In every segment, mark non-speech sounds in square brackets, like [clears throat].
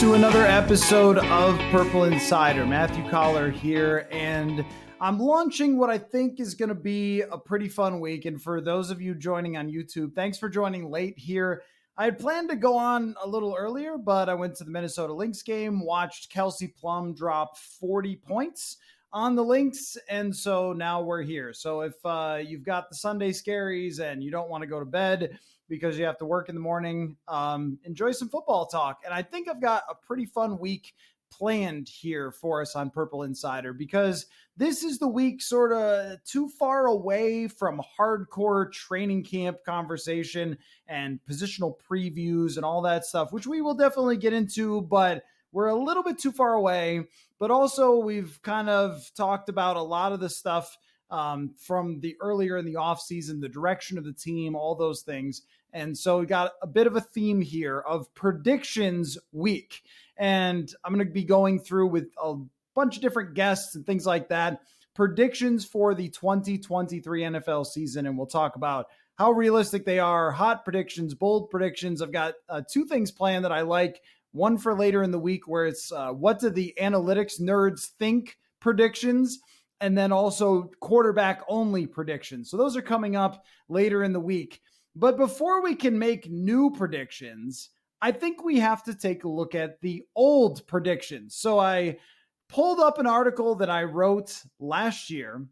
To another episode of Purple Insider. Matthew Coller here, and I'm launching what I think is going to be a pretty fun week. And for those of you joining on YouTube, thanks for joining late here. I had planned to go on a little earlier, but I went to the Minnesota Lynx game, watched Kelsey Plum drop 40 points on the Lynx, and so now we're here. So if uh, you've got the Sunday scaries and you don't want to go to bed, because you have to work in the morning. Um, enjoy some football talk. And I think I've got a pretty fun week planned here for us on Purple Insider because this is the week sort of too far away from hardcore training camp conversation and positional previews and all that stuff, which we will definitely get into, but we're a little bit too far away. But also, we've kind of talked about a lot of the stuff um, from the earlier in the offseason, the direction of the team, all those things. And so we got a bit of a theme here of predictions week. And I'm going to be going through with a bunch of different guests and things like that. Predictions for the 2023 NFL season. And we'll talk about how realistic they are, hot predictions, bold predictions. I've got uh, two things planned that I like. One for later in the week, where it's uh, what do the analytics nerds think predictions, and then also quarterback only predictions. So those are coming up later in the week. But before we can make new predictions, I think we have to take a look at the old predictions. So I pulled up an article that I wrote last year,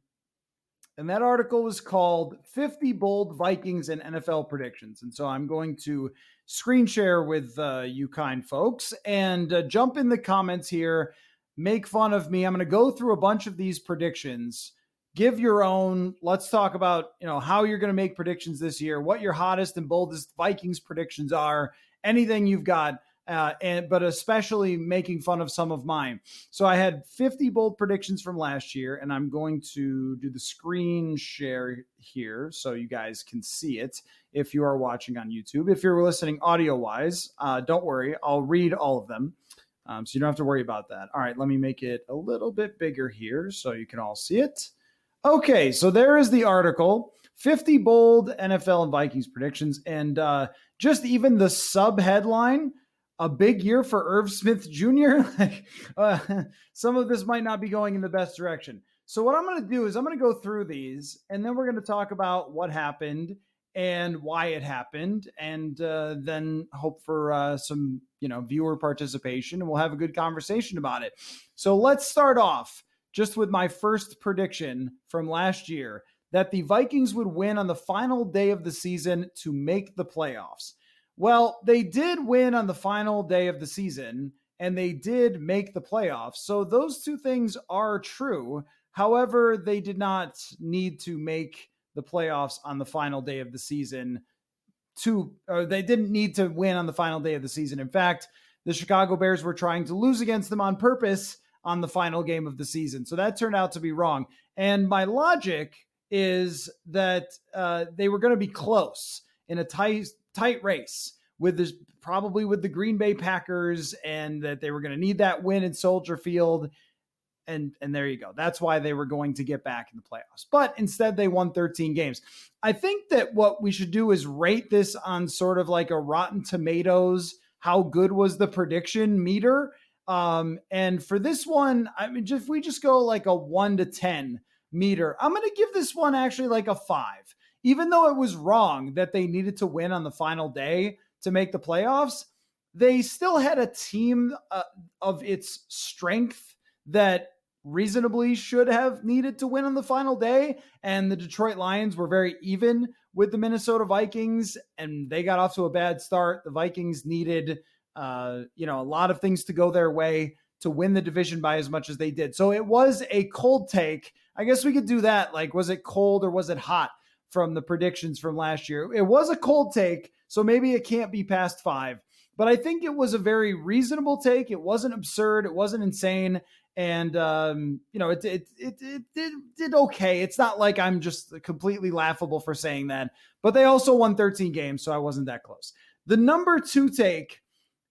and that article was called 50 Bold Vikings and NFL Predictions. And so I'm going to screen share with uh, you kind folks and uh, jump in the comments here, make fun of me. I'm going to go through a bunch of these predictions. Give your own let's talk about you know how you're going to make predictions this year what your hottest and boldest vikings predictions are anything you've got uh, and but especially making fun of some of mine. So i had 50 bold predictions from last year and i'm going to do the screen share here so you guys can see it if you are watching on youtube. If you're listening audio wise uh, don't worry i'll read all of them um, so you don't have to worry about that all right let me make it a little bit bigger here so you can all see it Okay, so there is the article 50 bold NFL and Vikings predictions. And uh, just even the sub headline a big year for Irv Smith Jr. [laughs] uh, some of this might not be going in the best direction. So, what I'm going to do is I'm going to go through these and then we're going to talk about what happened and why it happened and uh, then hope for uh, some you know viewer participation and we'll have a good conversation about it so let's start off just with my first prediction from last year that the Vikings would win on the final day of the season to make the playoffs. Well, they did win on the final day of the season and they did make the playoffs. So those two things are true. However, they did not need to make the playoffs on the final day of the season to or they didn't need to win on the final day of the season. In fact, the Chicago Bears were trying to lose against them on purpose on the final game of the season. So that turned out to be wrong. And my logic is that uh, they were going to be close in a tight tight race with this probably with the Green Bay Packers, and that they were going to need that win in Soldier Field. And and there you go. That's why they were going to get back in the playoffs. But instead, they won 13 games. I think that what we should do is rate this on sort of like a Rotten Tomatoes. How good was the prediction meter? Um, and for this one, I mean, if we just go like a one to 10 meter, I'm going to give this one actually like a five. Even though it was wrong that they needed to win on the final day to make the playoffs, they still had a team uh, of its strength that reasonably should have needed to win on the final day. And the Detroit Lions were very even with the Minnesota Vikings, and they got off to a bad start. The Vikings needed, uh, you know, a lot of things to go their way to win the division by as much as they did. So it was a cold take. I guess we could do that. Like, was it cold or was it hot from the predictions from last year? It was a cold take, so maybe it can't be past five. But I think it was a very reasonable take. It wasn't absurd. It wasn't insane and um, you know it it, it it it did okay. It's not like I'm just completely laughable for saying that, but they also won 13 games, so I wasn't that close. The number two take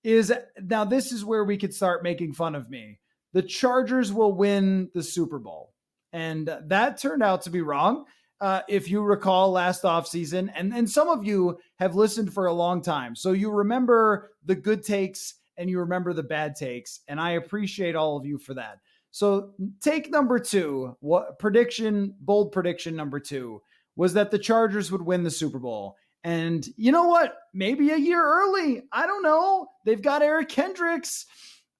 is now this is where we could start making fun of me. The Chargers will win the Super Bowl, and that turned out to be wrong. Uh, if you recall last offseason, and and some of you have listened for a long time, so you remember the good takes and you remember the bad takes. And I appreciate all of you for that. So, take number two, what prediction, bold prediction number two was that the Chargers would win the Super Bowl. And you know what? Maybe a year early. I don't know. They've got Eric Kendricks.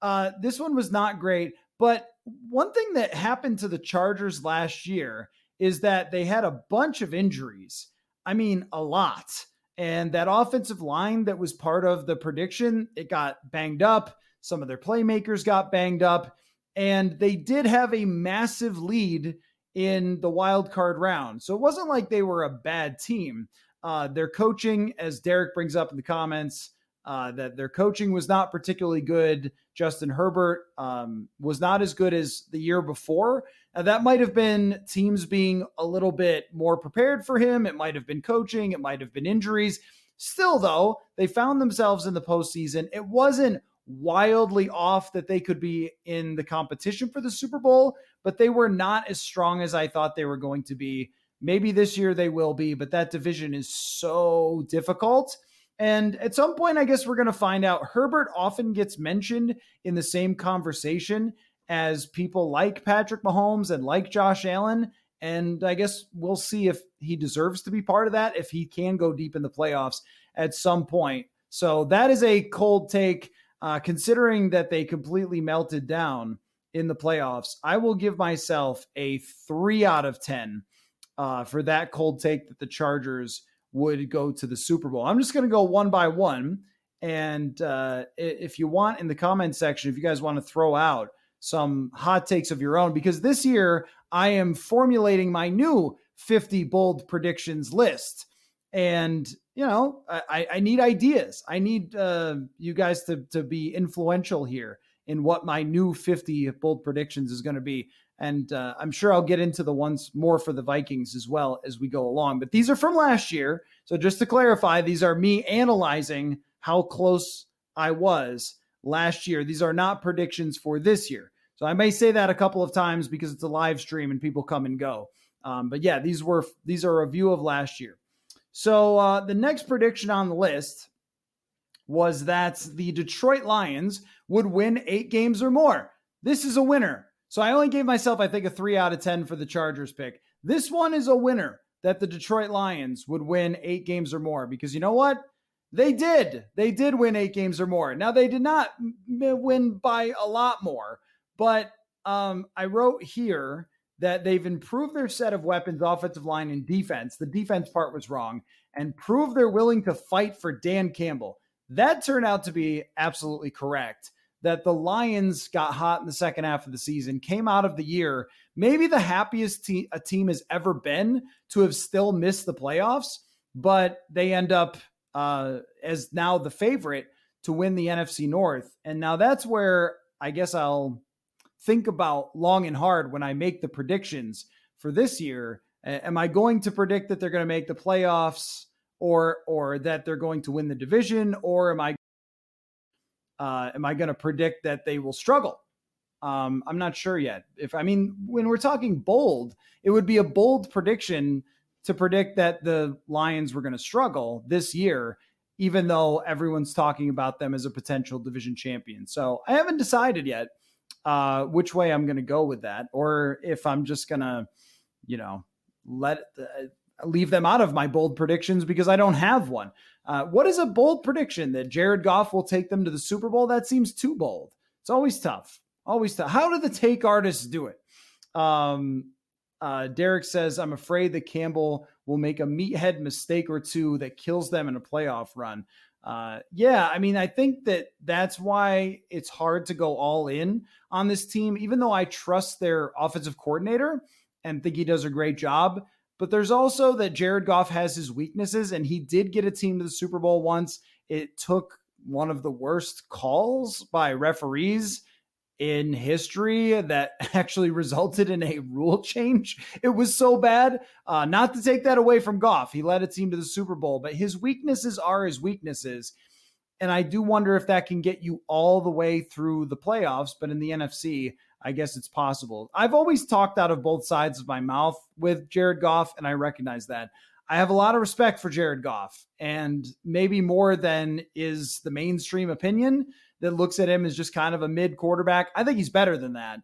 Uh, this one was not great. But one thing that happened to the Chargers last year is that they had a bunch of injuries. I mean, a lot. And that offensive line that was part of the prediction, it got banged up. Some of their playmakers got banged up. And they did have a massive lead in the wild card round. So it wasn't like they were a bad team. Uh, their coaching, as Derek brings up in the comments, uh, that their coaching was not particularly good. Justin Herbert um, was not as good as the year before. Now, that might have been teams being a little bit more prepared for him. It might have been coaching, it might have been injuries. Still, though, they found themselves in the postseason. It wasn't wildly off that they could be in the competition for the Super Bowl, but they were not as strong as I thought they were going to be. Maybe this year they will be, but that division is so difficult. And at some point, I guess we're going to find out. Herbert often gets mentioned in the same conversation as people like Patrick Mahomes and like Josh Allen. And I guess we'll see if he deserves to be part of that, if he can go deep in the playoffs at some point. So that is a cold take, uh, considering that they completely melted down in the playoffs. I will give myself a three out of 10 uh, for that cold take that the Chargers would go to the Super Bowl. I'm just going to go one by one. And uh, if you want in the comment section, if you guys want to throw out some hot takes of your own, because this year I am formulating my new 50 bold predictions list. And, you know, I, I need ideas. I need uh, you guys to, to be influential here in what my new 50 bold predictions is going to be. And uh, I'm sure I'll get into the ones more for the Vikings as well as we go along. But these are from last year. So just to clarify, these are me analyzing how close I was last year. These are not predictions for this year. So I may say that a couple of times because it's a live stream and people come and go. Um, but yeah, these were these are a review of last year. So uh, the next prediction on the list was that the Detroit Lions would win eight games or more. This is a winner. So I only gave myself, I think, a three out of 10 for the Chargers pick. This one is a winner that the Detroit Lions would win eight games or more because you know what? They did. They did win eight games or more. Now, they did not win by a lot more, but um, I wrote here that they've improved their set of weapons, offensive line, and defense. The defense part was wrong, and prove they're willing to fight for Dan Campbell. That turned out to be absolutely correct that the Lions got hot in the second half of the season, came out of the year, maybe the happiest te- a team has ever been to have still missed the playoffs, but they end up uh, as now the favorite to win the NFC North. And now that's where I guess I'll think about long and hard when I make the predictions for this year. Am I going to predict that they're going to make the playoffs? Or, or that they're going to win the division, or am I uh, am I going to predict that they will struggle? Um, I'm not sure yet. If I mean, when we're talking bold, it would be a bold prediction to predict that the Lions were going to struggle this year, even though everyone's talking about them as a potential division champion. So I haven't decided yet uh, which way I'm going to go with that, or if I'm just going to, you know, let uh, leave them out of my bold predictions because I don't have one. Uh, what is a bold prediction that Jared Goff will take them to the Super Bowl? That seems too bold. It's always tough. Always tough. How do the take artists do it? Um, uh, Derek says, I'm afraid that Campbell will make a meathead mistake or two that kills them in a playoff run. Uh, yeah, I mean, I think that that's why it's hard to go all in on this team, even though I trust their offensive coordinator and think he does a great job. But there's also that Jared Goff has his weaknesses, and he did get a team to the Super Bowl once. It took one of the worst calls by referees in history that [laughs] actually resulted in a rule change. It was so bad. Uh, not to take that away from Goff, he led a team to the Super Bowl, but his weaknesses are his weaknesses. And I do wonder if that can get you all the way through the playoffs. But in the NFC, I guess it's possible. I've always talked out of both sides of my mouth with Jared Goff, and I recognize that. I have a lot of respect for Jared Goff, and maybe more than is the mainstream opinion that looks at him as just kind of a mid quarterback. I think he's better than that.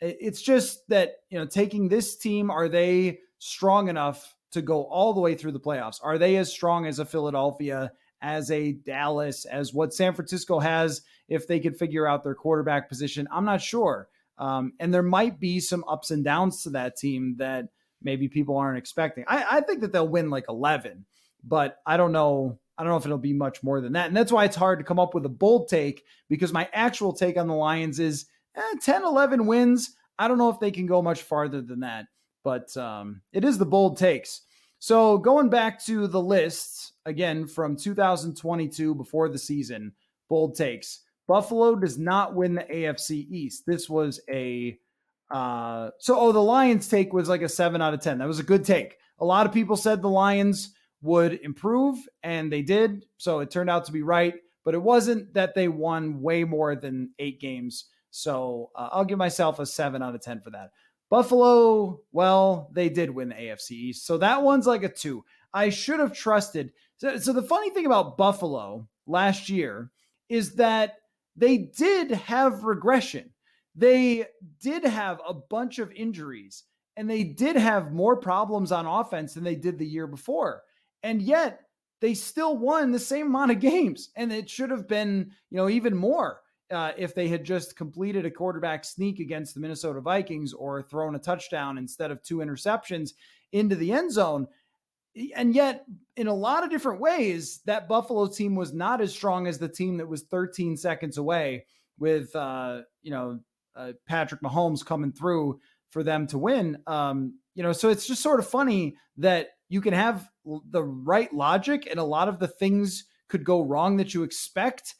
It's just that, you know, taking this team, are they strong enough to go all the way through the playoffs? Are they as strong as a Philadelphia, as a Dallas, as what San Francisco has if they could figure out their quarterback position? I'm not sure. Um, and there might be some ups and downs to that team that maybe people aren't expecting. I, I think that they'll win like 11, but I don't know I don't know if it'll be much more than that. And that's why it's hard to come up with a bold take because my actual take on the Lions is eh, 10, 11 wins. I don't know if they can go much farther than that, but um, it is the bold takes. So going back to the lists again from 2022 before the season, bold takes. Buffalo does not win the AFC East. This was a uh, so oh the Lions take was like a seven out of ten. That was a good take. A lot of people said the Lions would improve, and they did. So it turned out to be right, but it wasn't that they won way more than eight games. So uh, I'll give myself a seven out of 10 for that. Buffalo, well, they did win the AFC East. So that one's like a two. I should have trusted. So, so the funny thing about Buffalo last year is that they did have regression. They did have a bunch of injuries and they did have more problems on offense than they did the year before. And yet they still won the same amount of [laughs] games. And it should have been, you know, even more uh, if they had just completed a quarterback sneak against the Minnesota Vikings or thrown a touchdown instead of two interceptions into the end zone. And yet, in a lot of different ways, that Buffalo team was not as strong as the team that was 13 seconds away with, uh, you know, uh, Patrick Mahomes coming through for them to win. Um, you know, so it's just sort of funny that you can have the right logic and a lot of the things could go wrong that you expect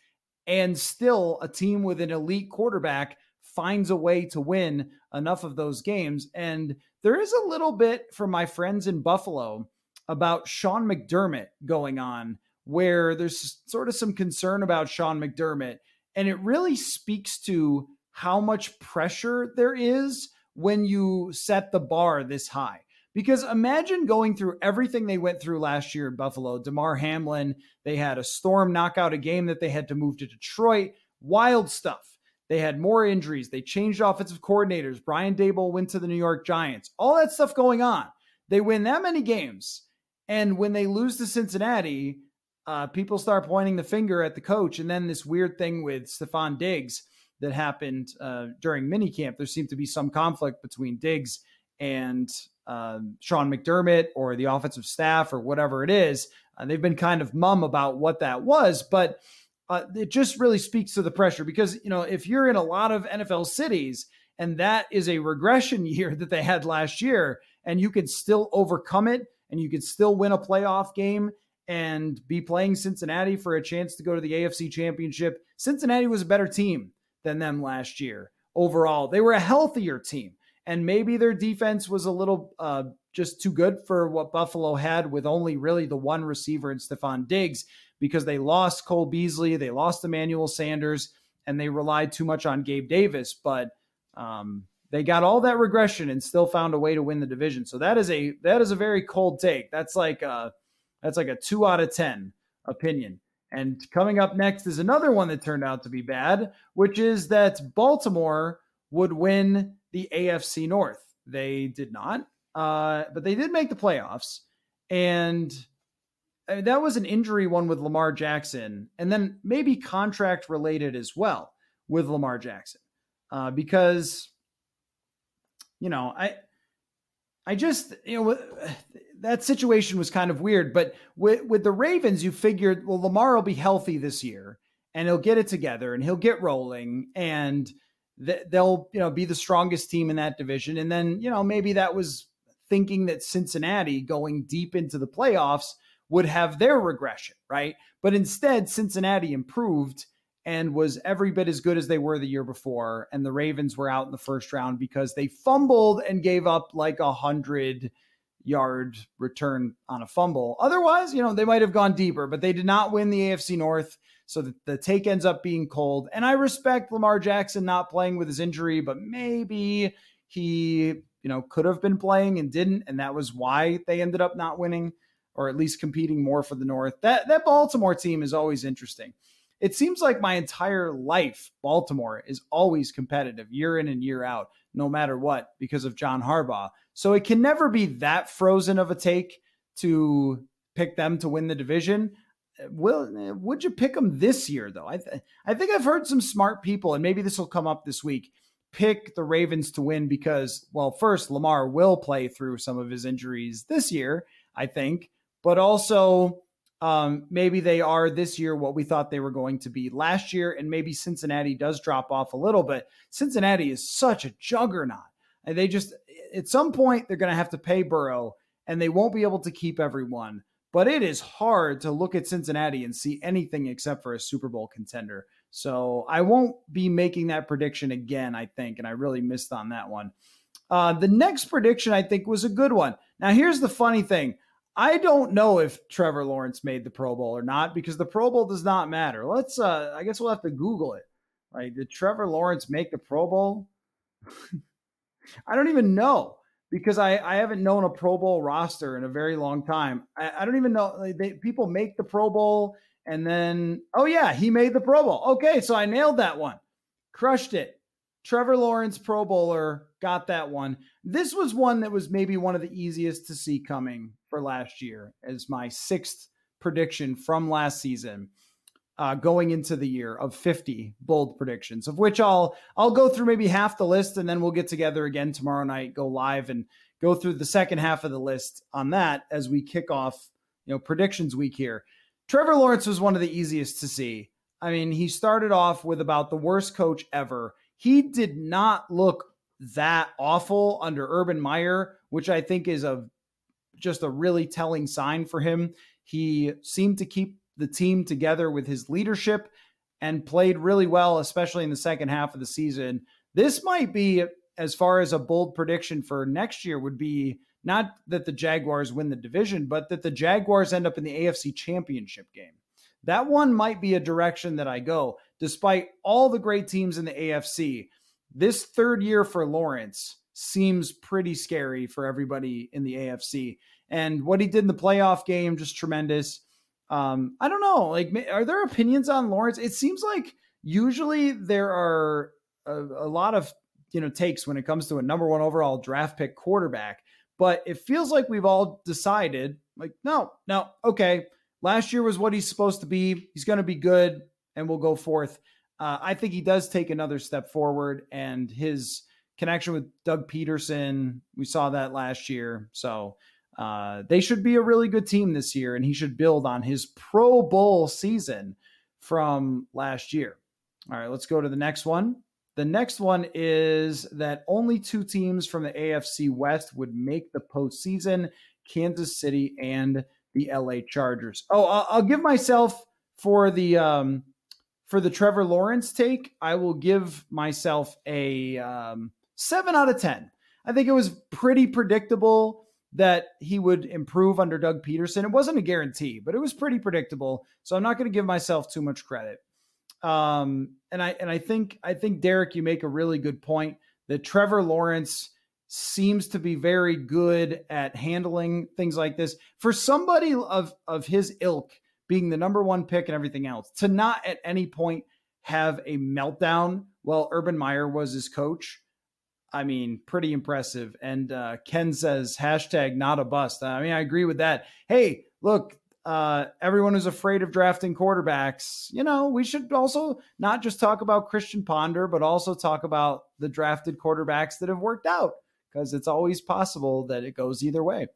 and still a team with an elite quarterback finds a way to win enough of those games and there is a little bit for my friends in Buffalo about Sean McDermott going on where there's sort of some concern about Sean McDermott and it really speaks to how much pressure there is when you set the bar this high because imagine going through everything they went through last year in Buffalo. Damar Hamlin, they had a storm knockout a game that they had to move to Detroit. Wild stuff. They had more injuries. They changed offensive coordinators. Brian Daboll went to the New York Giants. All that stuff going on. They win that many games. And when they lose to Cincinnati, uh, people start pointing the finger at the coach. And then this weird thing with Stefon Diggs that happened uh, during minicamp. There seemed to be some conflict between Diggs and um, Sean McDermott or the offensive staff or whatever it is. Uh, they've been kind of mum about what that was, but uh, it just really speaks to the pressure because, you know, if you're in a lot of NFL cities and that is a regression [laughs] year that they had last year, and you can still overcome it and you could still win a playoff game and be playing Cincinnati for a chance to go to the AFC championship. Cincinnati was a better team than them last year overall. They were a healthier team and maybe their defense was a little uh, just too good for what Buffalo had with only really the one receiver in Stefon Diggs because they lost Cole Beasley, they lost Emmanuel Sanders, and they relied too much on Gabe Davis. But um, they got all that regression and still found a way to win the division. So that is a that is a very cold take. That's like a that's like a two out of ten opinion. And coming up next is another one that turned out to be bad, which is that Baltimore would win the AFC North. They did not, uh, but they did make the playoffs. And uh, that was an injury one with Lamar Jackson, and then maybe contract related as well with Lamar Jackson, uh, because you know, I I just, you know, that situation was kind of weird. But with, with the Ravens, you figured, well, Lamar will be healthy this year and he'll get it together and he'll get rolling and th- they'll, you know, be the strongest team in that division. And then, you know, maybe that was thinking that Cincinnati going deep into the playoffs would have their regression, right? But instead, Cincinnati improved and was every bit as good as they were the year before. And the Ravens were out in the first round because they fumbled and gave up like a hundred yard return on a fumble. Otherwise, you know, they might have gone deeper, but they did not win the AFC North. So the, the take ends up being cold. And I respect Lamar Jackson not playing with his injury, but maybe he, you know, could have been playing and didn't. And that was why they ended up not winning or at least competing more for the North. That that Baltimore team is always interesting it seems like my entire life, Baltimore is always competitive year in and year out, no matter what, because of John Harbaugh. So it can never be that frozen of a take to pick them to win the division. Will would you pick them this year though? I th- I think I've heard some smart people, and maybe this will come up this week. Pick the Ravens to win because, well, first Lamar will play through some of his injuries this year, I think, but also um, maybe they are this year what we thought they were going to be last year, and maybe Cincinnati does drop off a little, but Cincinnati is such a juggernaut. And they just, at some point, they're going to have to pay Burrow, and they won't be able to keep everyone. But it is hard to look at Cincinnati and see anything except for a Super Bowl contender. So I won't be making that prediction again, I think, and I really missed on that one. Uh, the next prediction, I think, was a good one. Now, here's the funny thing I don't know if Trevor Lawrence made the Pro Bowl or not because the Pro Bowl does not matter. Let's uh I guess we'll have to Google it. Right? Did Trevor Lawrence make the Pro Bowl? [laughs] I don't even know because I, I haven't known a Pro Bowl roster in a very long time. I, I don't even know like they, people make the Pro Bowl and then oh yeah, he made the Pro Bowl. Okay, so I nailed that one. Crushed it. Trevor Lawrence, Pro Bowler, got that one. This was one that was maybe one of the easiest to see coming for last year as my sixth prediction from last season. Uh, going into the year of 50 bold predictions, of which I'll I'll go through maybe half the list, and then we'll get together again tomorrow night, go live, and go through the second half of the list on that as we kick off, you know, predictions week here. Trevor Lawrence was one of the easiest to see. I mean, he started off with about the worst coach ever. He did not look that awful under Urban Meyer, which I think is a just a really telling sign for him. He seemed to keep the team together with his leadership and played really well, especially in the second half of the season. This might be, as far as a bold prediction for next year, would be not that the Jaguars win the division, but that the Jaguars end up in the AFC championship game. That one might be a direction that I go, despite all the great teams in the AFC. This third year for Lawrence seems pretty scary for everybody in the AFC. And what he did in the playoff game, just tremendous. Um, I don't know. Like, are there opinions on Lawrence? It seems like usually there are a, a lot of you know takes when it comes to a number one overall draft pick quarterback, but it feels like we've all decided like, no, no, okay. Last year was what he's supposed to be. He's going to be good, and we'll go forth. Uh, I think he does take another step forward, and his connection with Doug Pederson, we saw that last year. So uh, they should be a really good team this year, and he should build on his Pro Bowl season from last year. All right, let's go to the next one. The next one is that only two teams from the AFC West would make the postseason Kansas City and the LA Chargers. Oh, I'll, I'll give myself for the um, for the Trevor Lawrence take. I will give myself a um, seven out of ten. I think it was pretty predictable that he would improve under Doug Pederson. It wasn't a guarantee, but it was pretty predictable. So I'm not going to give myself too much credit. Um, and I and I think I think Derek, you make a really good point that Trevor Lawrence seems to be very good at handling things like this. For somebody of of his ilk, being the number one pick and everything else, to not at any point have a meltdown while Urban Meyer was his coach. I mean, pretty impressive. And uh, Ken says hashtag not a bust. I mean, I agree with that. Hey, look, uh, everyone who's afraid of drafting quarterbacks, you know, we should also not just talk about Christian Ponder, but also talk about the drafted quarterbacks that have worked out because it's always possible that it goes either way.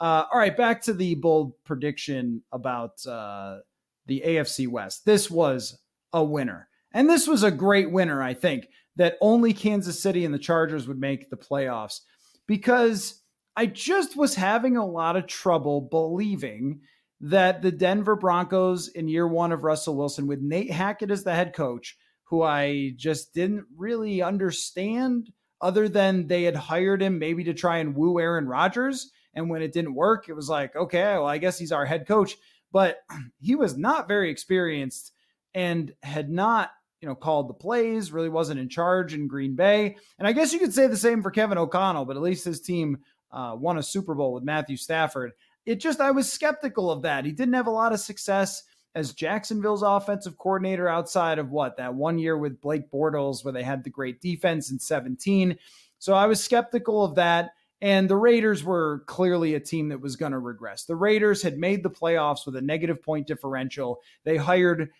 Uh, all right, back to the bold prediction about uh, the AFC West. This was a winner. And this was a great winner, I think, that only Kansas City and the Chargers would make the playoffs because I just was having a lot of trouble believing that the Denver Broncos in year one of Russell Wilson, with Nate Hackett as the head coach, who I just didn't really understand, other than they had hired him maybe to try and woo Aaron Rodgers. And when it didn't work, it was like, okay, well, I guess he's our head coach. But [clears throat] he was not very experienced and had not, you know, called the plays, really wasn't in charge in Green Bay. And I guess you could say the same for Kevin O'Connell, but at least his team uh, won a Super Bowl with Matthew Stafford it just, I was skeptical of that. He didn't have a lot of success as Jacksonville's offensive coordinator outside of what, that one year with Blake Bortles where they had the great defense in 17. So I was skeptical of that. And the Raiders were clearly a team that was going to regress. The Raiders had made the playoffs with a negative point differential. They hired,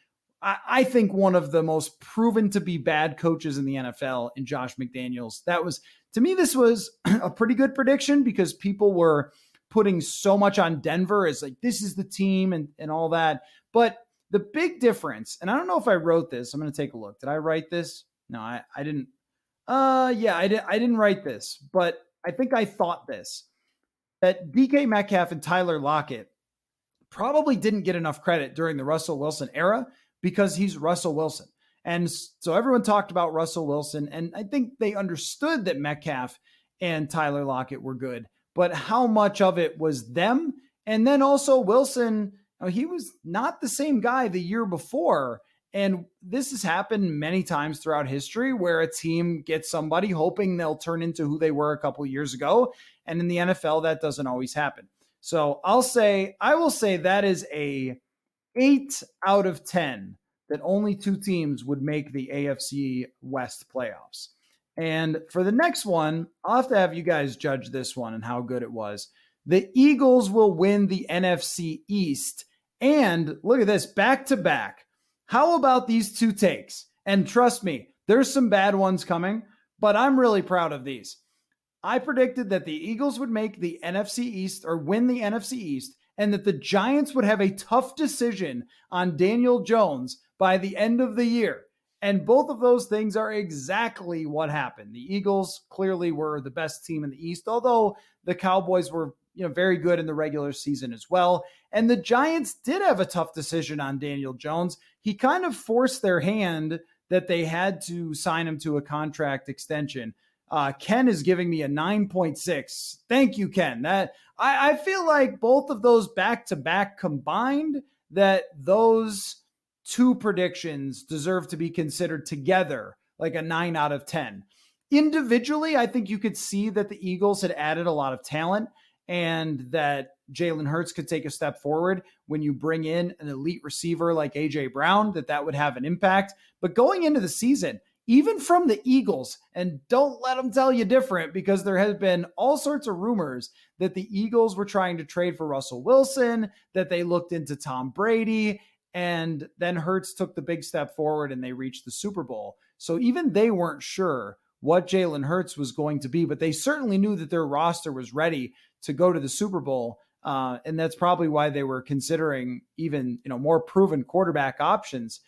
I think, one of the most proven to be bad coaches in the NFL in Josh McDaniels. That was, to me, this was [clears throat] a pretty good prediction because people were putting so much on Denver as like this is the team and and all that. But the big difference, and I don't know if I wrote this. I'm going to take a look. Did I write this? No, I, I didn't. Uh, yeah, I didn't. I didn't write this, but I think I thought this that DK Metcalf and Tyler Lockett probably didn't get enough credit during the Russell Wilson era because he's Russell Wilson. And so everyone talked about Russell Wilson, and I think they understood that Metcalf and Tyler Lockett were good but how much of it was them? And then also Wilson, he was not the same guy the year before. And this has happened many times throughout history where a team gets somebody hoping they'll turn into who they were a couple years ago. And in the NFL, that doesn't always happen. So I'll say, I will say that is a eight out of 10 that only two teams would make the AFC West playoffs. And for the next one, I'll have to have you guys judge this one and how good it was. The Eagles will win the NFC East. And look at this back to back. How about these two takes? And trust me, there's some bad ones coming, but I'm really proud of these. I predicted that the Eagles would make the NFC East or win the NFC East, and that the Giants would have a tough decision on Daniel Jones by the end of the year. And both of those things are exactly what happened. The Eagles clearly were the best team in the East, although the Cowboys were, you know, very good in the regular season as well. And the Giants did have a tough decision on Daniel Jones. He kind of forced their hand that they had to sign him to a contract extension. Uh, Ken is giving me a 9.6. Thank you, Ken. That I, I feel like both of those back to back combined, that those two predictions deserve to be considered together like a nine out of 10. Individually, I think you could see that the Eagles had added a lot of talent and that Jalen Hurts could take a step forward when you bring in an elite receiver like AJ Brown, that that would have an impact. But going into the season, even from the Eagles, and don't let them tell you different because there has been all sorts of rumors that the Eagles were trying to trade for Russell Wilson, that they looked into Tom Brady, and then Hurts took the big step forward and they reached the Super Bowl. So even they weren't sure what Jalen Hurts was going to be, but they certainly knew that their roster was ready to go to the Super Bowl. Uh, and that's probably why they were considering even you know more proven quarterback options.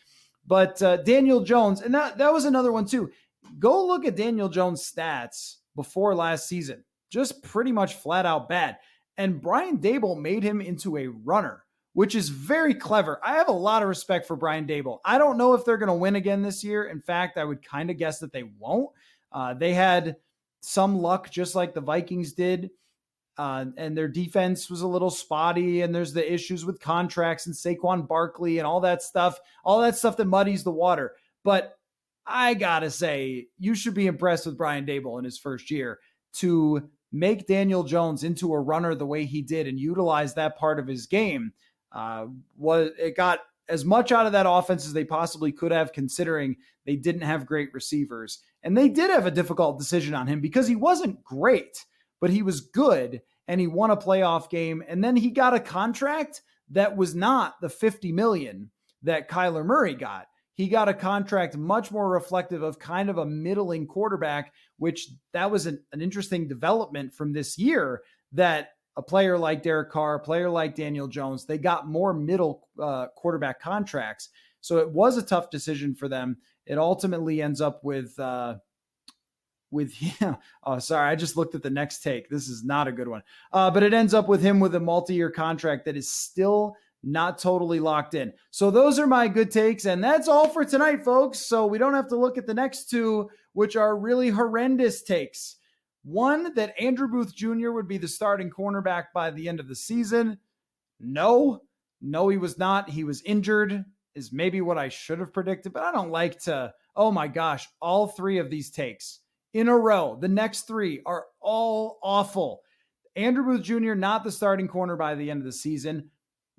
But uh, Daniel Jones, and that that was another one too. Go look at Daniel Jones' stats before last season, just pretty much flat out bad. And Brian Daboll made him into a runner which is very clever. I have a lot of respect for Brian Daboll. I don't know if they're going to win again this year. In fact, I would kind of guess that they won't. Uh, they had some luck, just like the Vikings did. Uh, and their defense was a little spotty, and there's the issues with contracts and Saquon Barkley and all that stuff, all that stuff that muddies the water. But I gotta say, you should be impressed with Brian Daboll in his first year to make Daniel Jones into a runner the way he did and utilize that part of his game uh, was it got as much out of that offense as they possibly could have, considering they didn't have great receivers. And they did have a difficult decision on him because he wasn't great, but he was good and he won a playoff game. And then he got a contract that was not the 50 million that Kyler Murray got. he got a contract much more reflective of kind of a middling quarterback, which that was an, an interesting development from this year that a player like Derek Carr, a player like Daniel Jones, they got more middle uh, quarterback contracts. So it was a tough decision for them. It ultimately ends up with uh, with yeah. [laughs] Oh, sorry, I just looked at the next take. This is not a good one. Uh, but it ends up with him with a multi-year contract that is still not totally locked in. So those are my good takes, and that's all for tonight, folks. So we don't have to look at the next two, which are really horrendous takes. One that Andrew Booth Jr. would be the starting cornerback by the end of the season. No, no, he was not. He was injured, is maybe what I should have predicted, but I don't like to. Oh my gosh, all three of these takes in a row, the next three are all awful. Andrew Booth Jr., not the starting corner by the end of the season.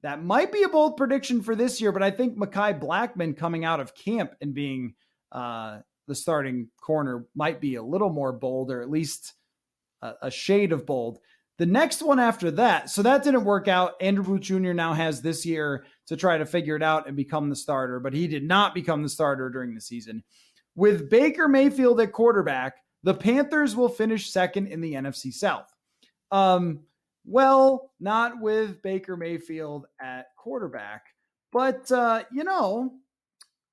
That might be a bold prediction for this year, but I think Mekhi Blackmon coming out of camp and being uh, the starting corner might be a little more bold, or at least a, a shade of bold. The next one after that, so that didn't work out. Andrew Booth Jr. now has this year to try to figure it out and become the starter, but he did not become the starter during the season. With Baker Mayfield at quarterback, the Panthers will finish second in the NFC South. Um, well, not with Baker Mayfield at quarterback, but uh, you know,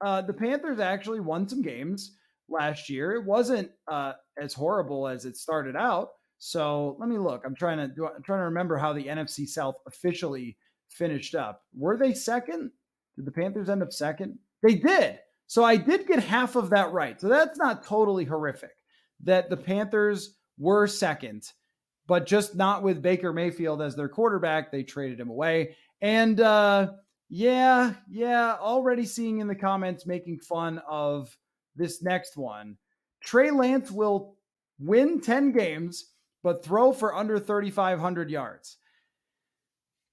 uh, the Panthers actually won some games last year. It wasn't uh, as horrible as it started out. So let me look. I'm trying to do, I'm trying to remember how the NFC South officially finished up. Were they second? Did the Panthers end up second? They did. So I did get half of that right. So that's not totally horrific. That the Panthers were second but just not with Baker Mayfield as their quarterback. They traded him away. And uh, yeah, yeah, already seeing in the comments making fun of this next one. Trey Lance will win 10 games, but throw for under 3,500 yards.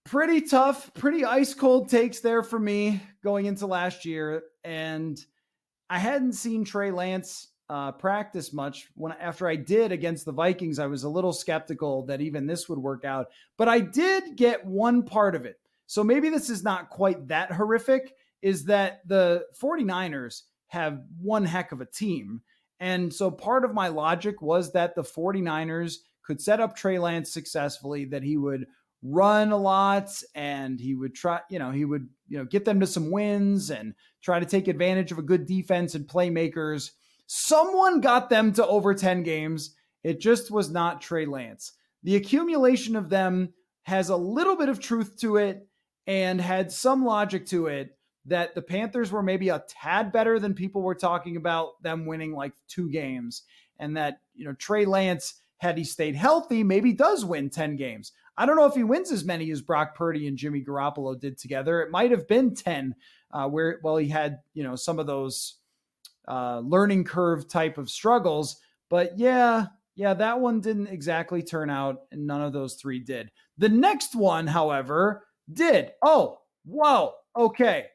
Pretty tough, pretty ice cold takes there for me going into last year. And I hadn't seen Trey Lance uh, practice much. When after I did against the Vikings, I was a little skeptical that even this would work out. But I did get one part of it. So maybe this is not quite that horrific. Is that the 49ers have one heck of a team. And so part of my logic was that the 49ers could set up Trey Lance successfully, that he would run a lot and he would try, you know, he would, you know, get them to some wins and try to take advantage of a good defense and playmakers. Someone got them to over 10 games. It just was not Trey Lance. The accumulation of them has a little bit of truth to it and had some logic to it that the Panthers were maybe a tad better than people were talking about them winning like two games. And that, you know, Trey Lance, had he stayed healthy, maybe does win 10 games. I don't know if he wins as many as Brock Purdy and Jimmy Garoppolo did together. It might have been 10, uh, where, well, he had, you know, some of those uh, learning curve type of struggles. But yeah, yeah, that one didn't exactly turn out, and none of those three did. The next one, however, did. Oh, whoa, okay.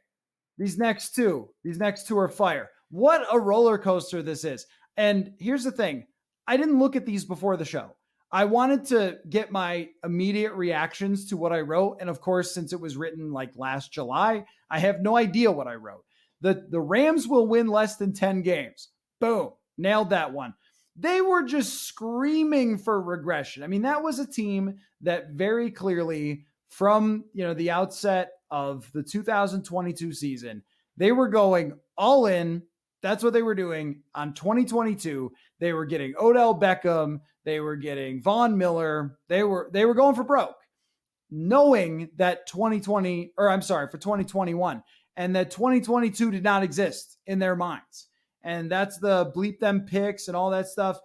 These next two, these next two are fire. What a roller coaster this is. And here's the thing I didn't look at these before the show. I wanted to get my immediate reactions to what I wrote. And of course, since it was written like last July, I have no idea what I wrote. The, the Rams will win less than 10 games. Boom. Nailed that one. They were just screaming for regression. I mean, that was a team that very clearly, from you know the outset of the 2022 season, they were going all in. That's what they were doing on 2022. They were getting Odell Beckham. They were getting Von Miller. They were they were going for broke, knowing that 2020 or I'm sorry for 2021 and that 2022 did not exist in their minds. And that's the bleep them picks and all that stuff.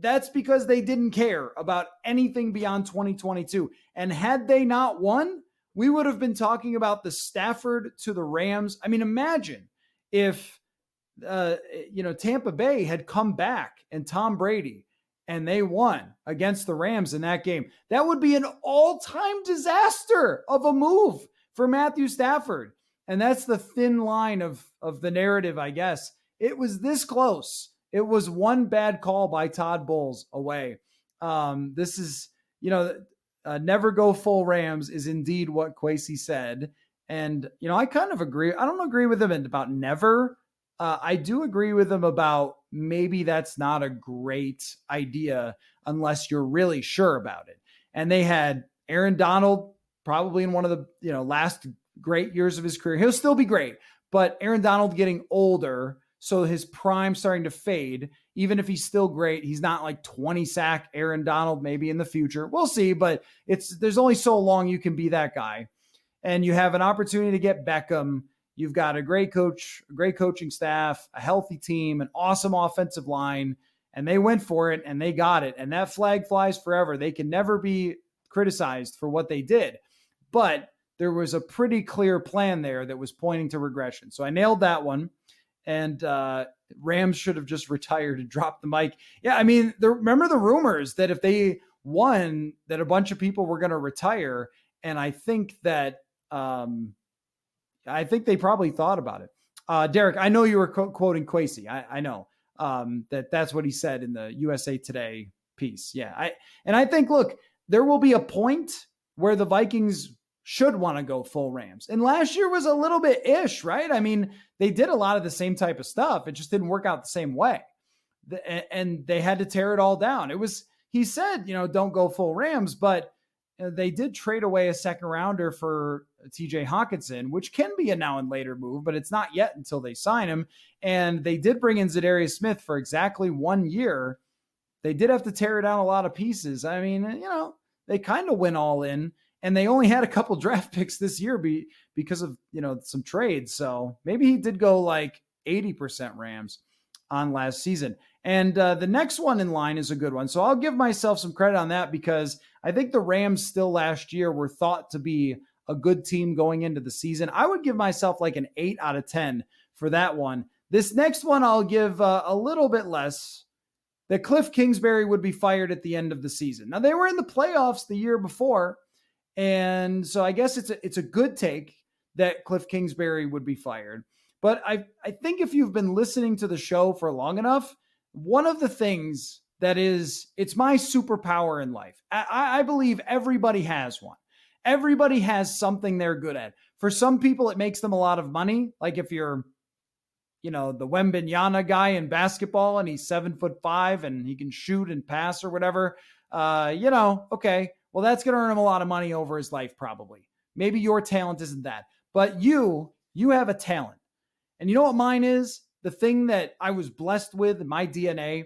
That's because they didn't care about anything beyond 2022. And had they not won, we would have been talking about the Stafford to the Rams. I mean, imagine if uh, you know Tampa Bay had come back and Tom Brady and they won against the Rams in that game. That would be an all-time disaster of a move for Matthew Stafford. And that's the thin line of of the narrative, I guess. It was this close. It was one bad call by Todd Bowles away. Um, this is, you know, uh, never go full Rams is indeed what Kwesi said. And, you know, I kind of agree. I don't agree with him about never. Uh, I do agree with him about maybe that's not a great idea unless you're really sure about it. And they had Aaron Donald probably in one of the, you know, last great years of his career. He'll still be great, but Aaron Donald getting older, so his prime starting to fade. Even if he's still great, he's not like 20 sack Aaron Donald maybe in the future. We'll see, but it's there's only so long you can be that guy. And you have an opportunity to get Beckham. You've got a great coach, a great coaching staff, a healthy team, an awesome offensive line, and they went for it and they got it. And that flag flies forever. They can never be criticized for what they did. But there was a pretty clear plan there that was pointing to regression. So I nailed that one. And uh, Rams should have just retired and [laughs] dropped the mic. Yeah, I mean, the, remember the rumors that if they won, that a bunch of people were going to retire. And I think that um, I think they probably thought about it. Uh, Derek, I know you were co- quoting Kwesi. I, I know um, that that's what he said in the USA Today piece. Yeah, I and I think look, there will be a point where the Vikings should want to go full Rams. And last year was a little bit ish, right? I mean, they did a lot of the same type of stuff. It just didn't work out the same way. And they had to tear it all down. It was, he said, you know, don't go full Rams, but uh, they did trade away a second rounder for TJ Hockenson, which can be a now and later move, but it's not yet until they sign him. And they did bring in Za'Darius Smith for exactly one year. They did have to tear down a lot of pieces. I mean, you know, they kind of went all in and they only had a couple [laughs] draft picks this year be, because of you know some trades. So maybe he did go like 80% Rams on last season. And uh, the next one in line is a good one. So I'll give myself some credit on that because I think the Rams still last year were thought to be a good team going into the season. I would give myself like an 8 out of 10 for that one. This next one I'll give uh, a little bit less that Cliff Kingsbury would be fired at the end of the season. Now they were in the playoffs the year before, and so I guess it's a it's a good take that Cliff Kingsbury would be fired. But I I think if you've been listening to the show for long enough, one of the things that is it's my superpower in life. I, I believe everybody has one. Everybody has something they're good at. For some people, it makes them a lot of money. Like if you're, you know, the Wembanyama guy in basketball and he's seven foot five and he can shoot and pass or whatever. Uh, you know, okay, well, that's going to earn him a lot of money over his life, probably. Maybe your talent isn't that, but you, you have a talent. And you know what mine is? The thing that I was blessed with in my DNA.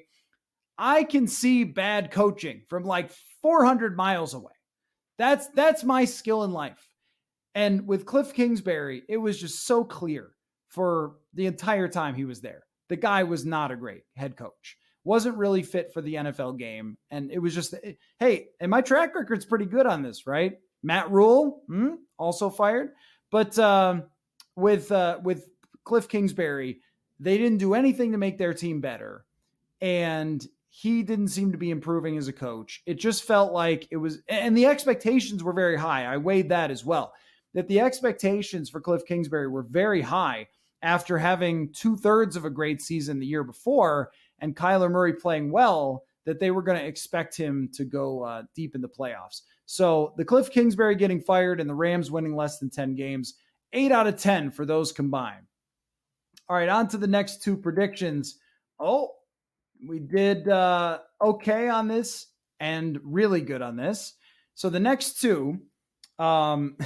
I can see bad coaching from like 400 miles away. That's that's my skill in life. And with Cliff Kingsbury, it was just so clear for the entire time he was there. The guy was not a great head coach wasn't really fit for the NFL game. And it was just, hey, and my track record's pretty good on this, right? Matt Rhule, hmm, also fired. But um, with uh, with Cliff Kingsbury, they didn't do anything to make their team better. And he didn't seem to be improving as a coach. It just felt like it was, and the expectations were very high. I weighed that as well. That the expectations for Cliff Kingsbury were very high after having two thirds of a great season the year before and Kyler Murray playing well that they were going to expect him to go uh, deep in the playoffs. So the Cliff Kingsbury getting fired and the Rams winning less than 10 games, eight out of 10 for those combined. All right, on to the next two predictions. Oh, we did uh, okay on this and really good on this. So the next two, um,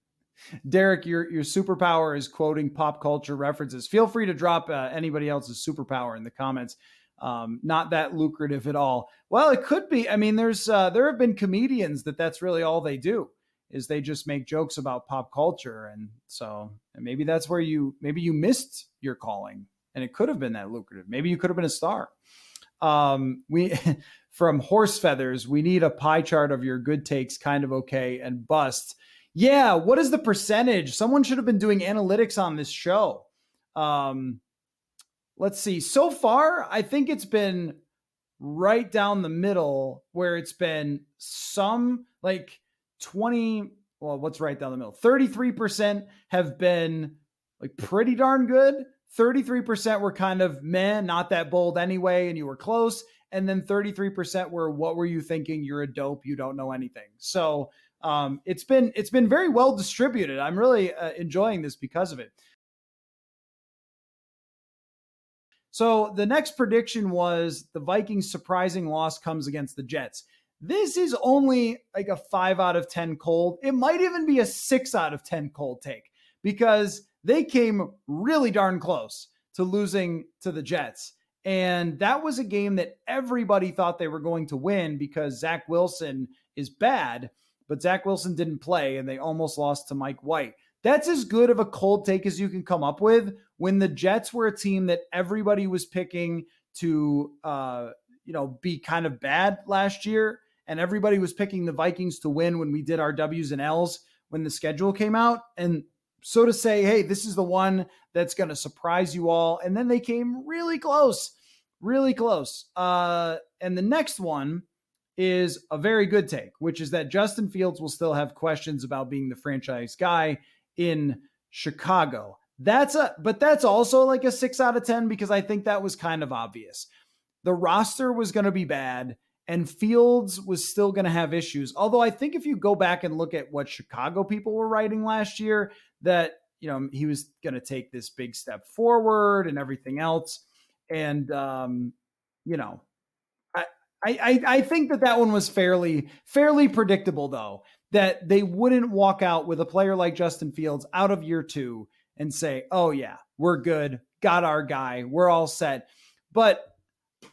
[laughs] Derek, your your superpower is quoting pop culture references. Feel free to drop uh, anybody else's superpower in the comments. Um, not that lucrative at all. Well, it could be. I mean, there's uh, there have been comedians that that's really all they do is they just make jokes about pop culture, and so and maybe that's where you maybe you missed your calling, and it could have been that lucrative. Maybe you could have been a star. Um, we [laughs] from horse feathers, we need a pie chart of your good takes, kind of okay, and bust yeah, what is the percentage? Someone should have been doing analytics on this show. Um, let's see. So far, I think it's been right down the middle where it's been some like 20 well what's right down the middle 33% have been like pretty darn good 33% were kind of meh not that bold anyway and you were close and then 33% were what were you thinking you're a dope you don't know anything so Um, it's been it's been very well distributed. I'm really uh, enjoying this because of it. So the next prediction was the Vikings' surprising loss comes against the Jets. This is only like a five out of 10 cold. It might even be a six out of 10 cold take because they came really darn close to losing to the Jets. And that was a game that everybody thought they were going to win because Zach Wilson is bad, but Zach Wilson didn't play and they almost lost to Mike White. That's as good of a cold take as you can come up with when the Jets were a team that everybody was picking to, uh, you know, be kind of bad last year. And everybody was picking the Vikings to win when we did our W's and L's when the schedule came out. And so to say, hey, this is the one that's going to surprise you all. And then they came really close, really close. Uh, and the next one is a very good take, which is that Justin Fields will still have questions about being the franchise guy in Chicago. That's a, but that's also like a six out of 10 because I think that was kind of obvious. The roster was going to be bad and Fields was still going to have issues. Although I think if you go back and look at what Chicago people were writing last year, that you know he was going to take this big step forward and everything else, and um, you know, I, I I think that that one was fairly fairly predictable though that they wouldn't walk out with a player like Justin Fields out of year two and say, "Oh yeah, we're good, got our guy, we're all set," but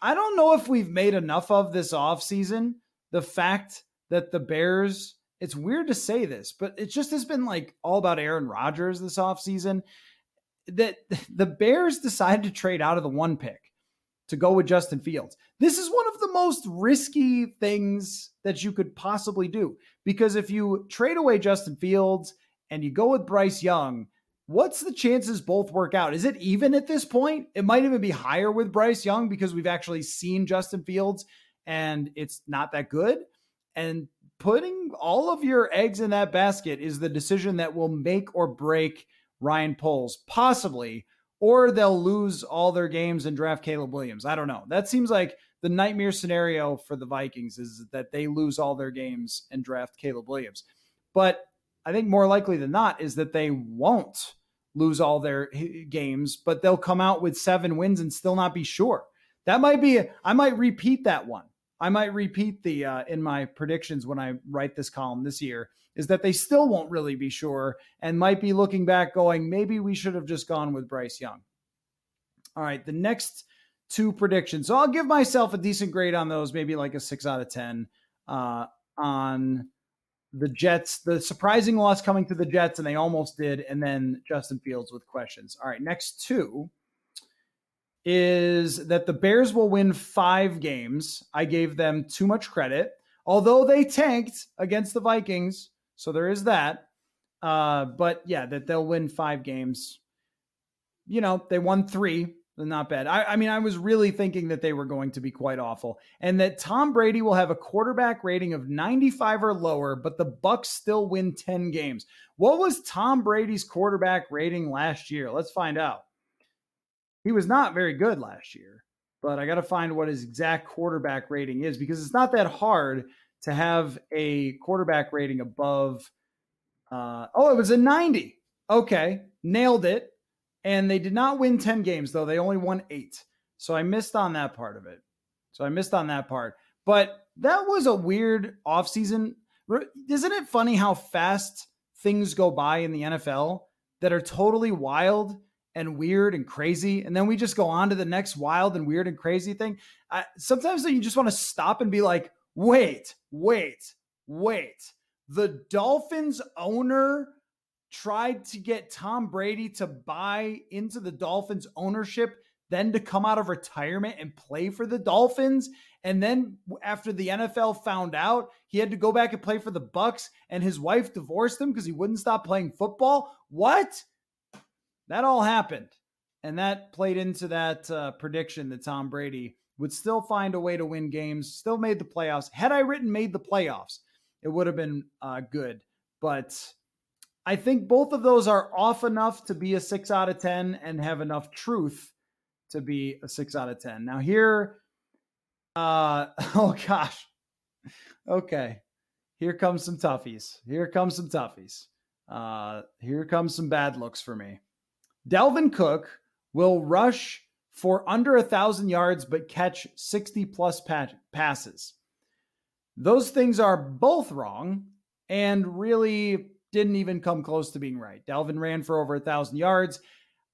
I don't know if we've made enough of this offseason. The fact that the Bears, it's weird to say this, but it just has been like all about Aaron Rodgers this offseason. That [laughs] the Bears decided to trade out of the one pick to go with Justin Fields. This is one of the most risky things that you could possibly do because if you trade away Justin Fields and you go with Bryce Young, What's the chances both work out? Is it even at this point? It might even be higher with Bryce Young because we've actually seen Justin Fields and it's not that good. And putting all of your eggs in that basket is the decision that will make or break Ryan Poles, possibly, or they'll lose all their games and draft Caleb Williams. I don't know. That seems like the nightmare scenario for the Vikings is that they lose all their games and draft Caleb Williams. But I think more likely than not is that they won't lose all their games, but they'll come out with seven wins and still not be sure. That might be, I might repeat that one. I might repeat the, uh, in my predictions when I write this column this year, is that they still won't really be sure and might be looking back going, maybe we should have just gone with Bryce Young. All right, the next two predictions. So I'll give myself a decent grade on those, maybe like a six out of 10 uh, on the Jets, the surprising loss coming to the Jets, and they almost did, and then Justin Fields with questions. All right, next two is that the Bears will win five games. I gave them too much credit, although they tanked against the Vikings. So there is that. Uh, but yeah, that they'll win five games. You know, they won three not bad. I, I, mean, I was really thinking that they were going to be quite awful, and that Tom Brady will have a quarterback rating of 95 or lower, but the Bucs still win 10 games. What was Tom Brady's quarterback rating last year? Let's find out. He was not very good last year, but I got to find what his exact quarterback rating is because it's not that hard to have a quarterback rating above. Uh, oh, it was a 90. Okay, nailed it. And they did not win 10 games, though. They only won eight. So I missed on that part of it. So I missed on that part. But that was a weird offseason. Isn't it funny how fast things go by in the NFL that are totally wild and weird and crazy? And then we just go on to the next wild and weird and crazy thing. I, sometimes you just want to stop and be like, wait, wait, wait. The Dolphins owner tried to get Tom Brady to buy into the Dolphins ownership, then to come out of retirement and play for the Dolphins. And then after the NFL found out, he had to go back and play for the bucs and his wife divorced him because he wouldn't stop playing football. What? That all happened. And that played into that uh, prediction that Tom Brady would still find a way to win games, still made the playoffs. Had I written made the playoffs, it would have been uh, good. But I think both of those are off enough to be a six out of 10 and have enough truth to be a six out of 10. Now, here, uh, [laughs] oh gosh. Okay. here comes some toughies. Here comes some toughies. Uh, here comes some bad looks for me. Dalvin Cook will rush for under a thousand yards but catch 60 plus pa- passes. Those things are both wrong and really didn't even come close to being right. Dalvin ran for over a thousand yards.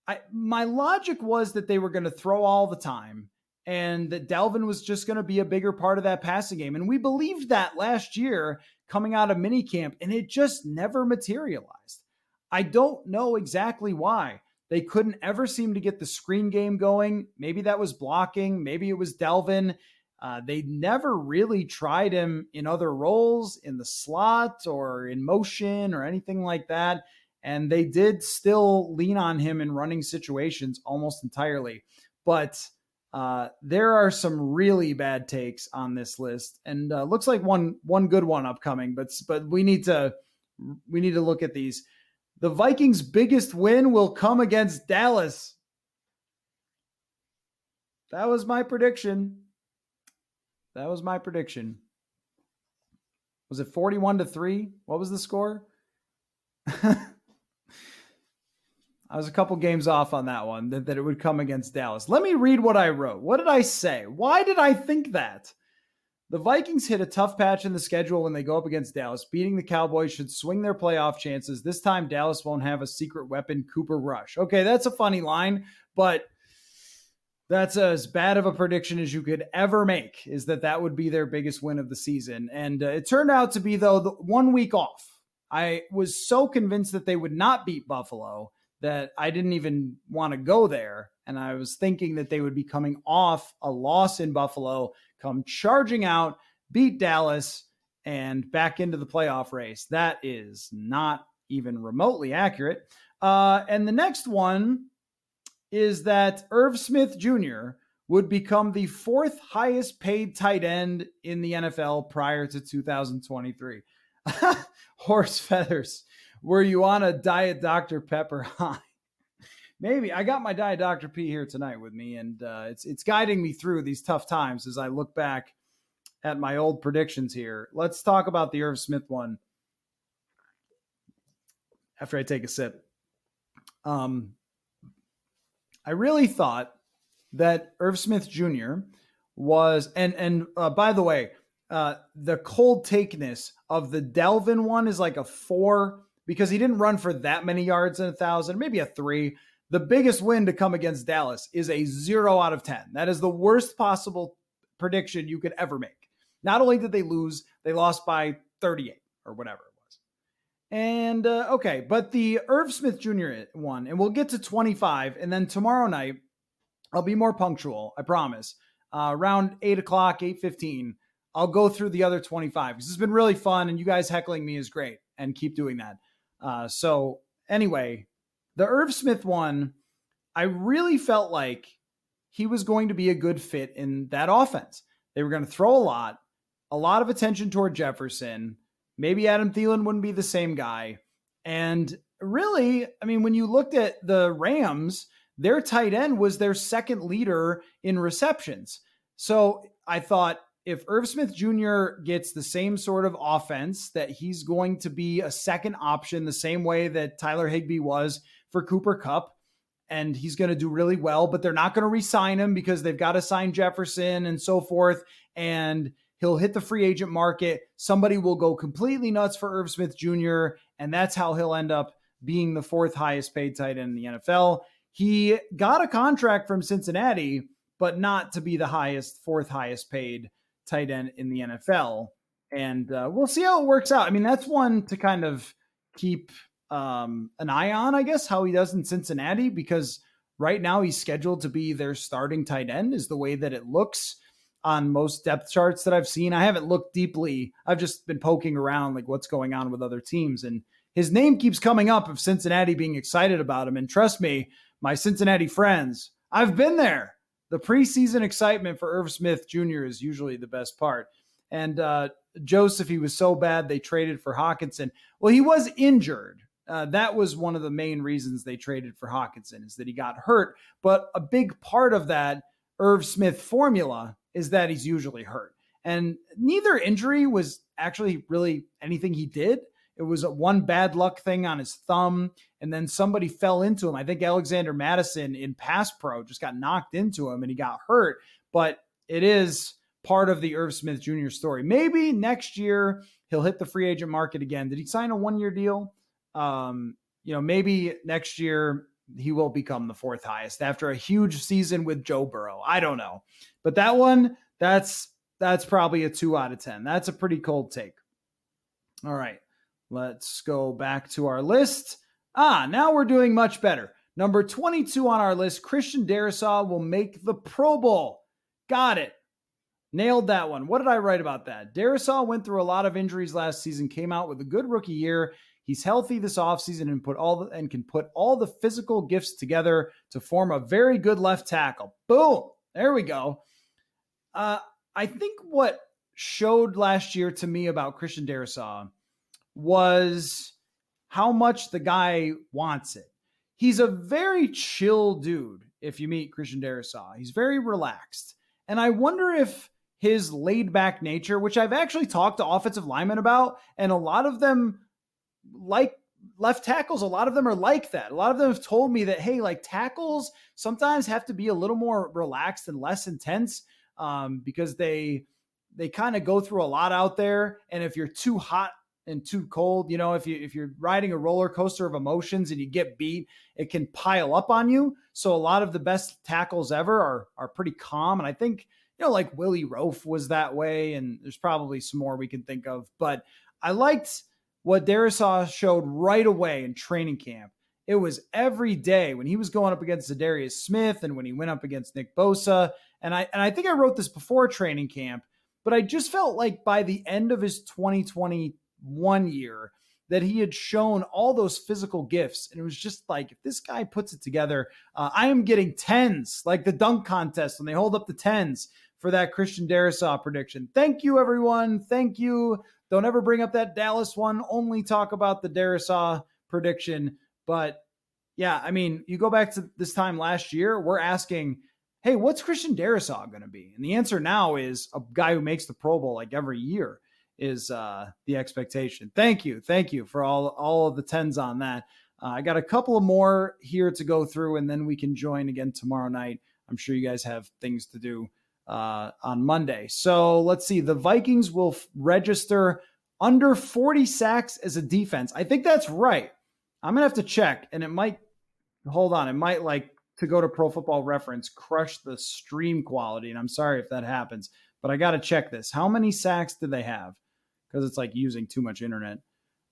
I, my logic was that they were going to throw all the time and that Dalvin was just going to be a bigger part of that passing game. And we believed that last year coming out of minicamp, and it just never materialized. I don't know exactly why. They couldn't ever seem to get the screen game going. Maybe that was blocking. Maybe it was Dalvin. Uh, they never really tried him in other roles in the slot or in motion or anything like that. And they did still lean on him in running situations almost entirely. But uh, there are some really bad takes on this list, and uh, looks like one one good one upcoming. But but we need to we need to look at these. The Vikings' biggest win will come against Dallas. That was my prediction. That was my prediction. Was it 41 to 3? What was the score? [laughs] I was a couple games off on that one that, that it would come against Dallas. Let me read what I wrote. What did I say? Why did I think that? The Vikings hit a tough patch in the schedule when they go up against Dallas. Beating the Cowboys should swing their playoff chances. This time, Dallas won't have a secret weapon, Cooper Rush. Okay, that's a funny line, but that's as bad of a prediction as you could ever make is that that would be their biggest win of the season and uh, it turned out to be though the one week off i was so convinced that they would not beat buffalo that i didn't even want to go there and i was thinking that they would be coming off a loss in buffalo come charging out beat dallas and back into the playoff race that is not even remotely accurate uh, and the next one is that Irv Smith Jr. would become the fourth highest paid tight end in the NFL prior to 2023. [laughs] Horse feathers. Were you on a Diet Dr. Pepper? [laughs] Maybe I got my Diet Dr. P here tonight with me, and uh, it's it's guiding me through these tough times as I look back at my old predictions here. Let's talk about the Irv Smith one after I take a sip. Um, I really thought that Irv Smith Jr. was, and and uh, by the way, uh, the cold takeness of the Dalvin one is like a four because he didn't run for that many yards in a thousand, maybe a three. The biggest win to come against Dallas is a zero out of 10. That is the worst possible prediction you could ever make. Not only did they lose, they lost by 38 or whatever. It was. And uh, okay, but the Irv Smith Jr. one, and we'll get to 25. And then tomorrow night, I'll be more punctual, I promise. Uh, around 8 o'clock, 8.15, I'll go through the other 25 because it's been really fun and you guys heckling me is great and keep doing that. Uh, so anyway, the Irv Smith one, I really felt like he was going to be a good fit in that offense. They were going to throw a lot, a lot of attention toward Jefferson. Maybe Adam Thielen wouldn't be the same guy. And really, I mean, when you looked at the Rams, their tight end was their second leader in receptions. So I thought if Irv Smith Jr. gets the same sort of offense, that he's going to be a second option, the same way that Tyler Higbee was for Cooper Kupp And he's going to do really well, but they're not going to re-sign him because they've got to sign Jefferson and so forth. And He'll hit the free agent market. Somebody will go completely nuts for Irv Smith Jr., and that's how he'll end up being the fourth highest paid tight end in the NFL. He got a contract from Cincinnati, but not to be the highest, fourth highest paid tight end in the NFL. And uh, we'll see how it works out. I mean, that's one to kind of keep um, an eye on, I guess, how he does in Cincinnati, because right now he's scheduled to be their starting tight end, is the way that it looks on most depth charts that I've seen. I haven't looked deeply. I've just been poking around like what's going on with other teams and his name keeps coming up of Cincinnati being excited about him and trust me, my Cincinnati friends, I've been there. The preseason excitement for Irv Smith Jr. is usually the best part. And uh, Joseph, he was so bad they traded for Hockenson. Well, he was injured. Uh, that was one of the main reasons they traded for Hockenson is that he got hurt. But a big part of that Irv Smith formula is that he's usually hurt. And neither injury was actually really anything he did. It was one bad luck thing on his thumb, and then somebody fell into him. I think Alexander Mattison in pass pro just got knocked into him and he got hurt. But it is part of the Irv Smith Jr. story. Maybe next year he'll hit the free agent market again. Did he sign a one year deal? Um, you know, maybe next year he will become the fourth highest after a huge season with Joe Burrow. I don't know. But that one, that's that's probably a 2 out of 10. That's a pretty cold take. All right. Let's go back to our list. Ah, now we're doing much better. Number 22 on our list, Christian Darrisaw will make the Pro Bowl. Got it. Nailed that one. What did I write about that? Darrisaw went through a lot of injuries last season, came out with a good rookie year. He's healthy this offseason and put all the, and can put all the physical gifts together to form a very good left tackle. Boom. There we go. Uh, I think what showed last year to me about Christian Darrisaw was how much the guy wants it. He's a very chill dude if you meet Christian Darrisaw. He's very relaxed. And I wonder if his laid back nature, which I've actually talked to offensive linemen about, and a lot of them like left tackles, a lot of them are like that. A lot of them have told me that, hey, like tackles sometimes have to be a little more relaxed and less intense um, because they they kind of go through a lot out there. And if you're too hot and too cold, you know, if you if you're riding a roller coaster of emotions and you get beat, it can pile up on you. So a lot of the best tackles ever are are pretty calm. And I think, you know, like Willie Roaf was that way, and there's probably some more we can think of. But I liked what Darrisaw showed right away in training camp. It was every day when he was going up against Za'Darius Smith and when he went up against Nick Bosa. And I and I think I wrote this before training camp, but I just felt like by the end of his 2021 year that he had shown all those physical gifts. And it was just like, if this guy puts it together, uh, I am getting tens, like the dunk contest when they hold up the tens for that Christian Darrisaw prediction. Thank you, everyone. Thank you. Don't ever bring up that Dallas one. Only talk about the Darrisaw prediction. But yeah, I mean, you go back to this time last year, we're asking, hey, what's Christian Darrisaw going to be? And the answer now is a guy who makes the Pro Bowl like every year is uh, the expectation. Thank you, thank you for all all of the tens on that. Uh, I got a couple of more here to go through, and then we can join again tomorrow night. I'm sure you guys have things to do uh, on Monday. So let's see. The Vikings will f- register under 40 sacks as a defense. I think that's right. I'm gonna have to check, and it might hold on. It might like to go to Pro Football Reference, crush the stream quality. And I'm sorry if that happens, but I got to check this. How many sacks did they have? Because it's like using too much internet.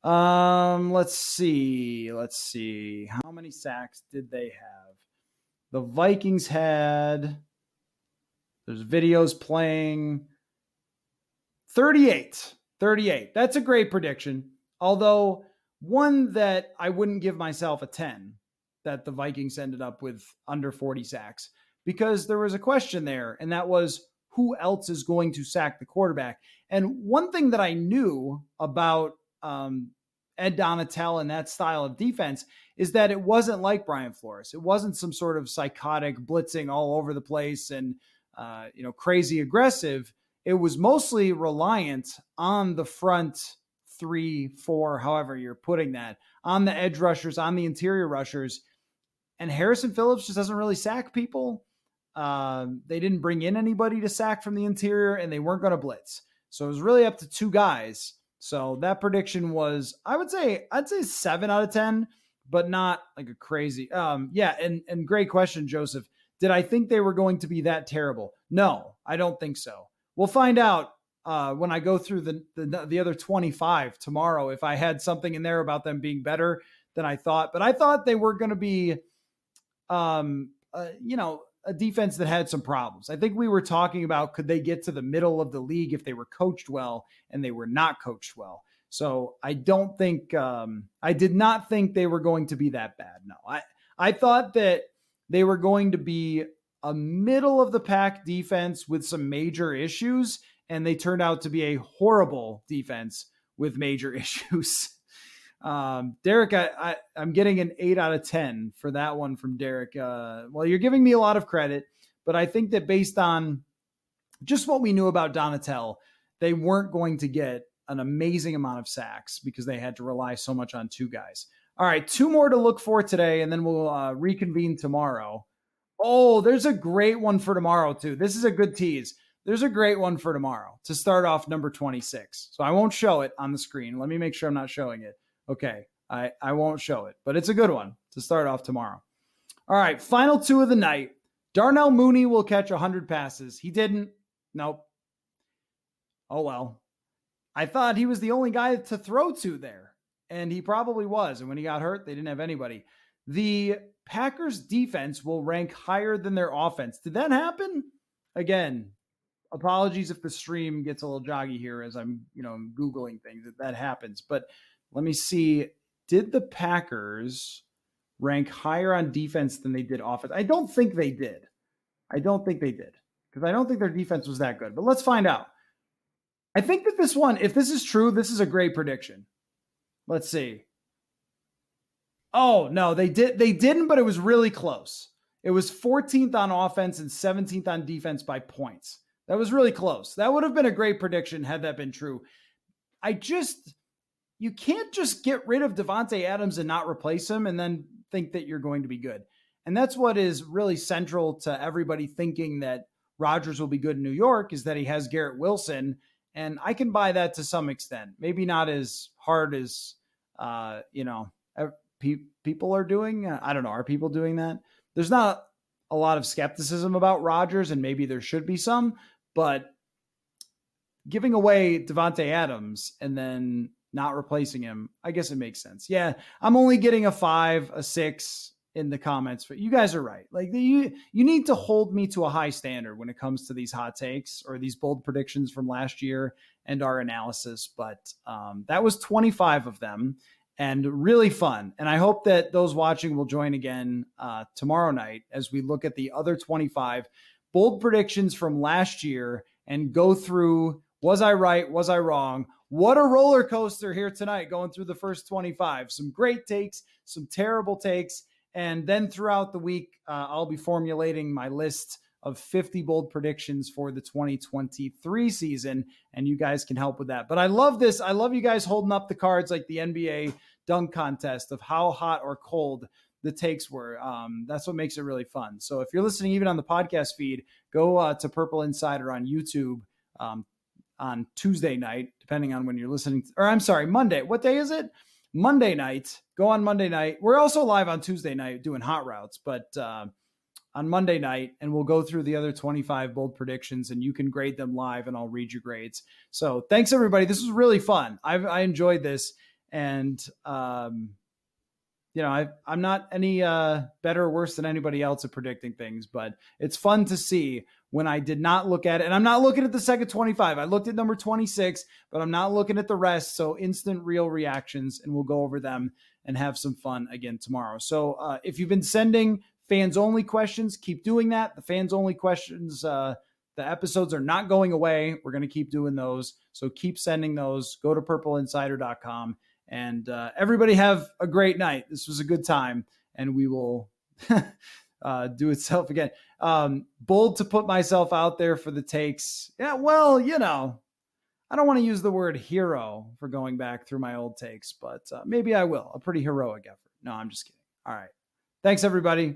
Um, let's see. Let's see. How many sacks did they have? The Vikings had. There's videos playing. 38. 38. That's a great prediction. Although one that I wouldn't give myself a 10 that the Vikings ended up with under 40 sacks because there was a question there, and that was who else is going to sack the quarterback? And one thing that I knew about um, Ed Donatell and that style of defense is that it wasn't like Brian Flores. It wasn't some sort of psychotic blitzing all over the place and uh, you know crazy aggressive. It was mostly reliant on the front three, four, however you're putting that, on the edge rushers, on the interior rushers, and Harrison Phillips just doesn't really sack people. Um, they didn't bring in anybody to sack from the interior, and they weren't going to blitz. So it was really up to two guys. So that prediction was, I would say, I'd say seven out of ten, but not like a crazy. Um, yeah, and and great question, Joseph. Did I think they were going to be that terrible? No, I don't think so. We'll find out uh, when I go through the, the the other 25 tomorrow if I had something in there about them being better than I thought. But I thought they were going to be um, uh, you know, a defense that had some problems. I think we were talking about could they get to the middle of the league if they were coached well, and they were not coached well. So I don't think um, I did not think they were going to be that bad. No, I I thought that they were going to be a middle of the pack defense with some major issues, and they turned out to be a horrible defense with major [laughs] issues. Um, Derek, I, I, am getting an eight out of 10 for that one from Derek. Uh, well, you're giving me a lot of credit, but I think that based on just what we knew about Donatell, they weren't going to get an amazing amount of sacks because they had to rely so much on two guys. All right, two more to look for today, and then we'll uh, reconvene tomorrow. Oh, there's a great one for tomorrow, too. This is a good tease. There's a great one for tomorrow to start off number 26. So I won't show it on the screen. Let me make sure I'm not showing it. Okay, I, I won't show it, but it's a good one to start off tomorrow. All right, final two of the night. Darnell Mooney will catch 100 passes. He didn't. Nope. Oh, well. I thought he was the only guy to throw to there, and he probably was. And when he got hurt, they didn't have anybody. The Packers defense will rank higher than their offense. Did that happen? Again, apologies if the stream gets a little joggy here as I'm, you know, googling things if that happens. But let me see. Did the Packers rank higher on defense than they did offense? I don't think they did. I don't think they did because I don't think their defense was that good. But let's find out. I think that this one, if this is true, this is a great prediction. Let's see. Oh, no, they did they didn't, but it was really close. It was 14th on offense and 17th on defense by points. That was really close. That would have been a great prediction had that been true. I just you can't just get rid of Davante Adams and not replace him and then think that you're going to be good. And that's what is really central to everybody thinking that Rodgers will be good in New York is that he has Garrett Wilson and I can buy that to some extent. Maybe not as hard as uh, you know pe- people are doing. I don't know. Are people doing that? There's not a lot of skepticism about Rodgers, and maybe there should be some. But giving away Davante Adams and then not replacing him, I guess it makes sense. Yeah, I'm only getting a five, a six, in the comments, but you guys are right. Like the, you, you need to hold me to a high standard when it comes to these hot takes or these bold predictions from last year and our analysis. But um, that was 25 of them and really fun. And I hope that those watching will join again uh, tomorrow night as we look at the other 25 bold predictions from last year and go through was I right? Was I wrong? What a roller coaster here tonight going through the first 25. Some great takes, some terrible takes and then throughout the week, uh, I'll be formulating my list of 50 bold predictions for the 2023 season, and you guys can help with that. But I love this. I love you guys holding up the cards like the NBA dunk contest of how hot or cold the takes were. Um, that's what makes it really fun. So if you're listening even on the podcast feed, go uh, to Purple Insider on YouTube um, on Tuesday night, depending on when you're listening. Or I'm sorry, Monday. What day is it? Monday night. Go on Monday night. We're also live on Tuesday night doing hot routes, but uh, on Monday night, and we'll go through the other 25 bold predictions, and you can grade them live, and I'll read your grades. So thanks everybody. This was really fun. I've, I enjoyed this, and um, you know, I, I'm not any uh, better or worse than anybody else at predicting things, but it's fun to see when I did not look at it. And I'm not looking at the second 25. I looked at number 26, but I'm not looking at the rest. So instant real reactions, and we'll go over them and have some fun again tomorrow. So uh, if you've been sending fans only questions, keep doing that. The fans only questions, uh, the episodes are not going away. We're going to keep doing those. So keep sending those. Go to purpleinsider.com and uh, everybody have a great night. This was a good time, and we will [laughs] uh, do itself again. Um, bold to put myself out there for the takes. Yeah, well, you know, I don't want to use the word hero for going back through my old takes, but uh, maybe I will. A pretty heroic effort. No, I'm just kidding. All right. Thanks, everybody.